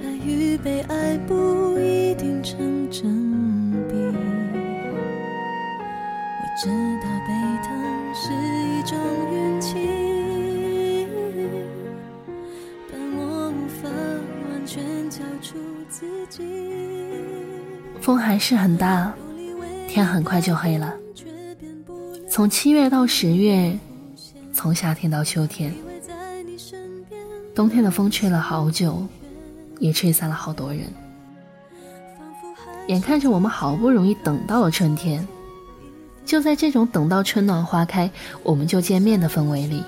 爱与被爱不一定成正比。我知道被疼是一种运气，但我无法完全交出自己。风还是很大，天很快就黑了。从七月到十月，从夏天到秋天，冬天的风吹了好久，也吹散了好多人。眼看着我们好不容易等到了春天，就在这种等到春暖花开，我们就见面的氛围里，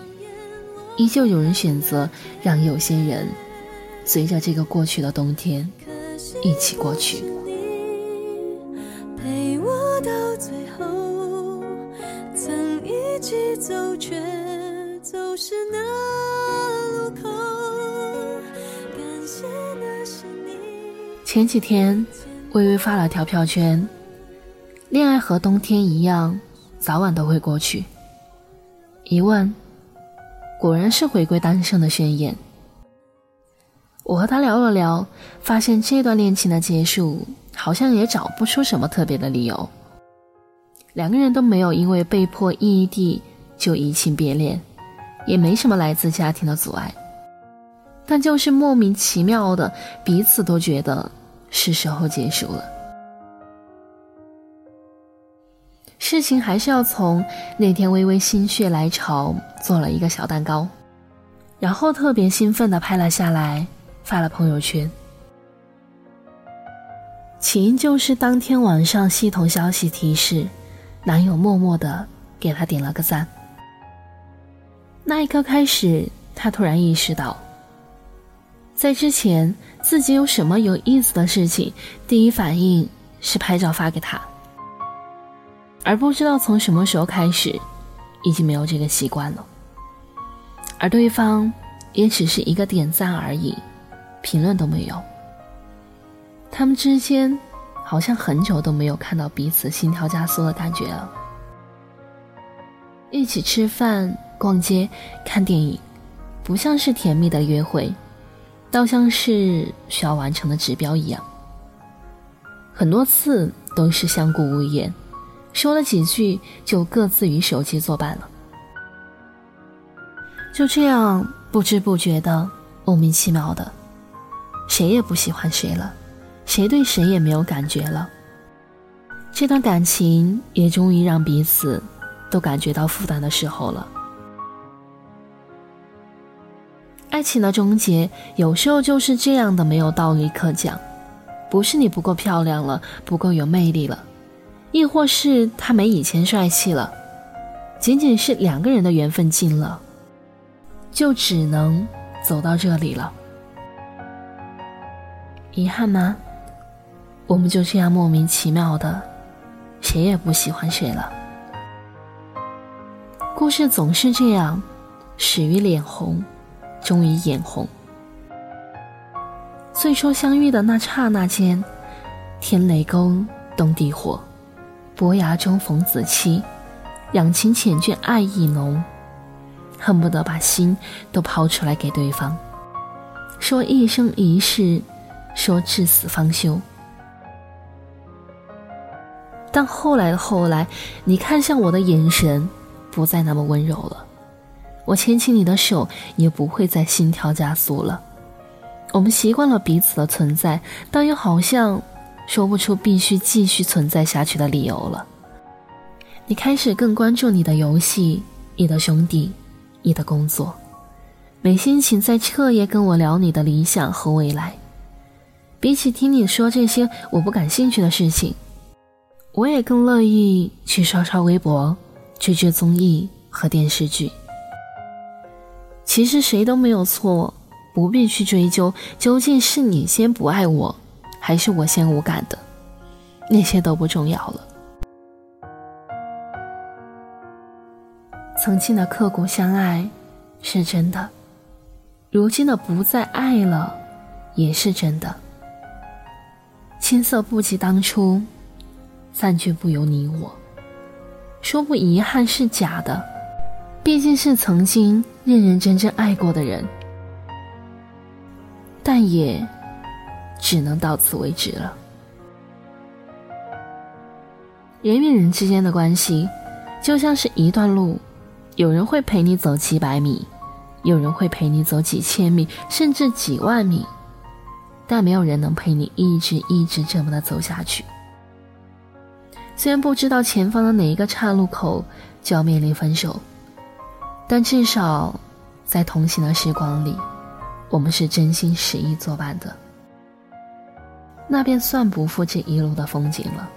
依旧有人选择让有些人随着这个过去的冬天一起过去。前几天，微微发了条票圈：“恋爱和冬天一样，早晚都会过去。”一问，果然是回归单身的宣言。我和他聊了聊，发现这段恋情的结束，好像也找不出什么特别的理由。两个人都没有因为被迫异地就移情别恋，也没什么来自家庭的阻碍，但就是莫名其妙的，彼此都觉得是时候结束了。事情还是要从那天微微心血来潮做了一个小蛋糕，然后特别兴奋的拍了下来，发了朋友圈。起因就是当天晚上系统消息提示，男友默默的给她点了个赞。那一刻开始，她突然意识到，在之前自己有什么有意思的事情，第一反应是拍照发给他，而不知道从什么时候开始，已经没有这个习惯了。而对方也只是一个点赞而已，评论都没有。他们之间好像很久都没有看到彼此心跳加速的感觉了。一起吃饭、逛街、看电影，不像是甜蜜的约会，倒像是需要完成的指标一样。很多次都是相顾无言，说了几句就各自与手机作伴了。就这样不知不觉的、莫名其妙的，谁也不喜欢谁了。谁对谁也没有感觉了，这段感情也终于让彼此都感觉到负担的时候了。爱情的终结有时候就是这样的，没有道理可讲，不是你不够漂亮了，不够有魅力了，亦或是他没以前帅气了，仅仅是两个人的缘分尽了，就只能走到这里了。遗憾吗？我们就这样莫名其妙的，谁也不喜欢谁了。故事总是这样，始于脸红，终于眼红。最初相遇的那刹那间，天雷公，动地火，伯牙中逢子期，两情缱绻，爱意浓，恨不得把心都抛出来给对方，说一生一世，说至死方休。但后来的后来，你看向我的眼神不再那么温柔了，我牵起你的手也不会再心跳加速了。我们习惯了彼此的存在，但又好像说不出必须继续存在下去的理由了。你开始更关注你的游戏、你的兄弟、你的工作，没心情再彻夜跟我聊你的理想和未来。比起听你说这些我不感兴趣的事情。我也更乐意去刷刷微博，追追综艺和电视剧。其实谁都没有错，不必去追究究竟是你先不爱我，还是我先无感的，那些都不重要了。曾经的刻骨相爱是真的，如今的不再爱了也是真的。青涩不及当初。散去不由你我，说不遗憾是假的，毕竟是曾经认认真真爱过的人，但也只能到此为止了。人与人之间的关系，就像是一段路，有人会陪你走几百米，有人会陪你走几千米，甚至几万米，但没有人能陪你一直一直这么的走下去。虽然不知道前方的哪一个岔路口就要面临分手，但至少在同行的时光里，我们是真心实意作伴的，那便算不负这一路的风景了。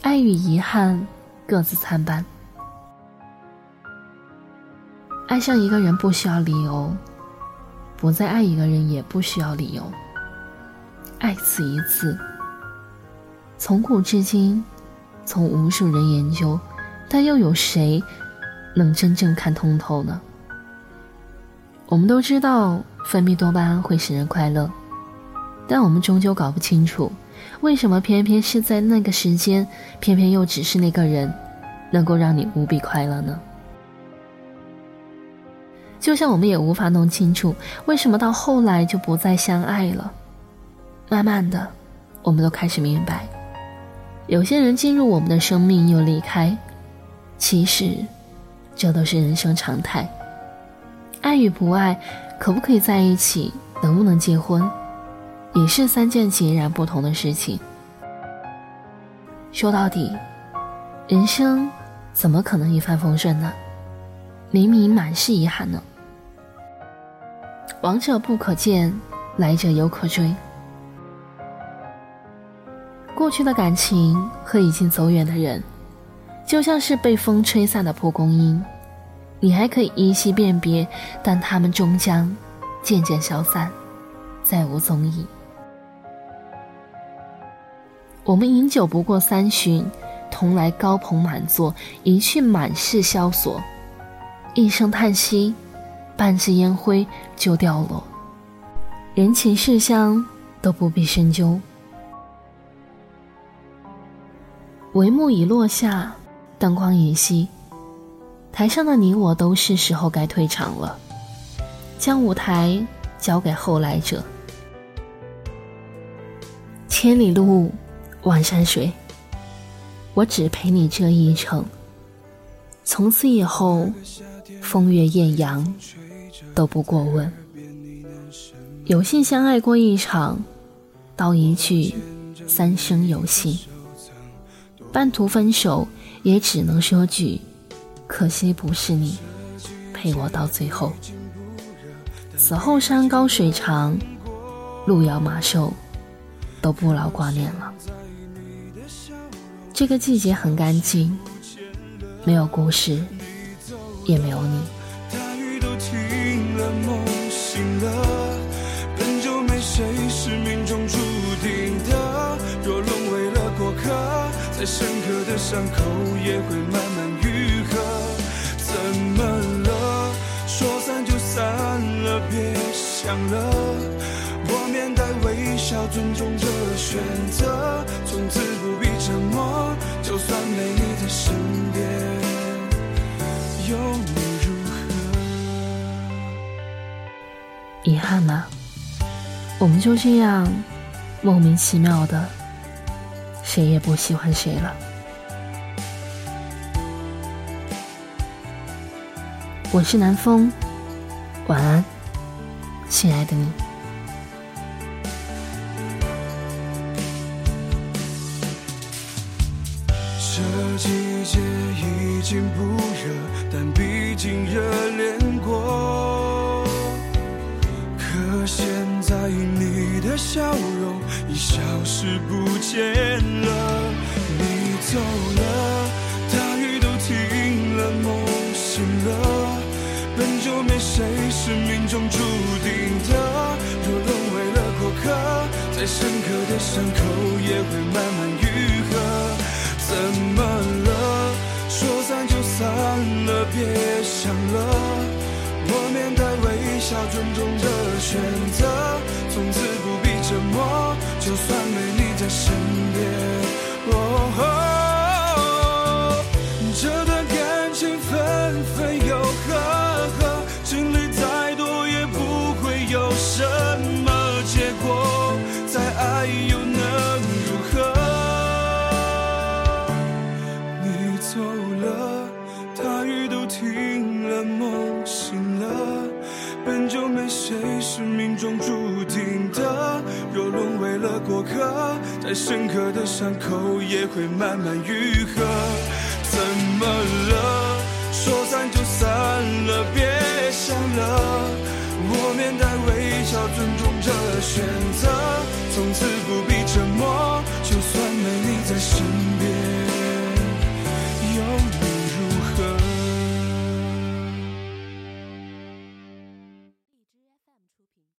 爱与遗憾各自参半，爱上一个人不需要理由，不再爱一个人也不需要理由。爱此一次，从古至今，从无数人研究，但又有谁能真正看通透呢？我们都知道分泌多巴胺会使人快乐，但我们终究搞不清楚。为什么偏偏是在那个时间，偏偏又只是那个人，能够让你无比快乐呢？就像我们也无法弄清楚，为什么到后来就不再相爱了。慢慢的，我们都开始明白，有些人进入我们的生命又离开，其实，这都是人生常态。爱与不爱，可不可以在一起，能不能结婚？也是三件截然不同的事情。说到底，人生怎么可能一帆风顺呢？明明满是遗憾呢。往者不可见，来者犹可追。过去的感情和已经走远的人，就像是被风吹散的蒲公英，你还可以依稀辨别，但他们终将渐渐消散，再无踪影。我们饮酒不过三巡，同来高朋满座，一去满是萧索。一声叹息，半支烟灰就掉落。人情世相都不必深究。帷幕已落下，灯光已熄，台上的你我都是时候该退场了，将舞台交给后来者。千里路。万山水，我只陪你这一程。从此以后，风月艳阳都不过问。有幸相爱过一场，道一句三生有幸。半途分手，也只能说句可惜不是你陪我到最后。此后山高水长，路遥马瘦，都不劳挂念了。这个季节很干净，没有故事，也没有你。大雨都停了，梦醒了，本就没谁是命中注定的。若沦为了过客，再深伤口也会慢慢愈合。怎么了？说散就散了，别想了。我面带微笑，尊重的选择，从此不必沉默。就算没你在身边，又能如何？遗憾吗？我们就这样莫名其妙的，谁也不喜欢谁了。我是南风，晚安，亲爱的你。这季节已经不热，但毕竟热恋过。可现在你的笑容已消失不见了。你走了，大雨都停了，梦醒了。本就没谁是命中注定的。若沦为了过客，再深刻的伤口也会慢慢愈合。怎么了？说散就散了，别想了。我面带微笑，尊重的选择。从此深刻的伤口也会慢慢愈合。怎么了？说散就散了别想了。我面带微笑尊重这选择从此不必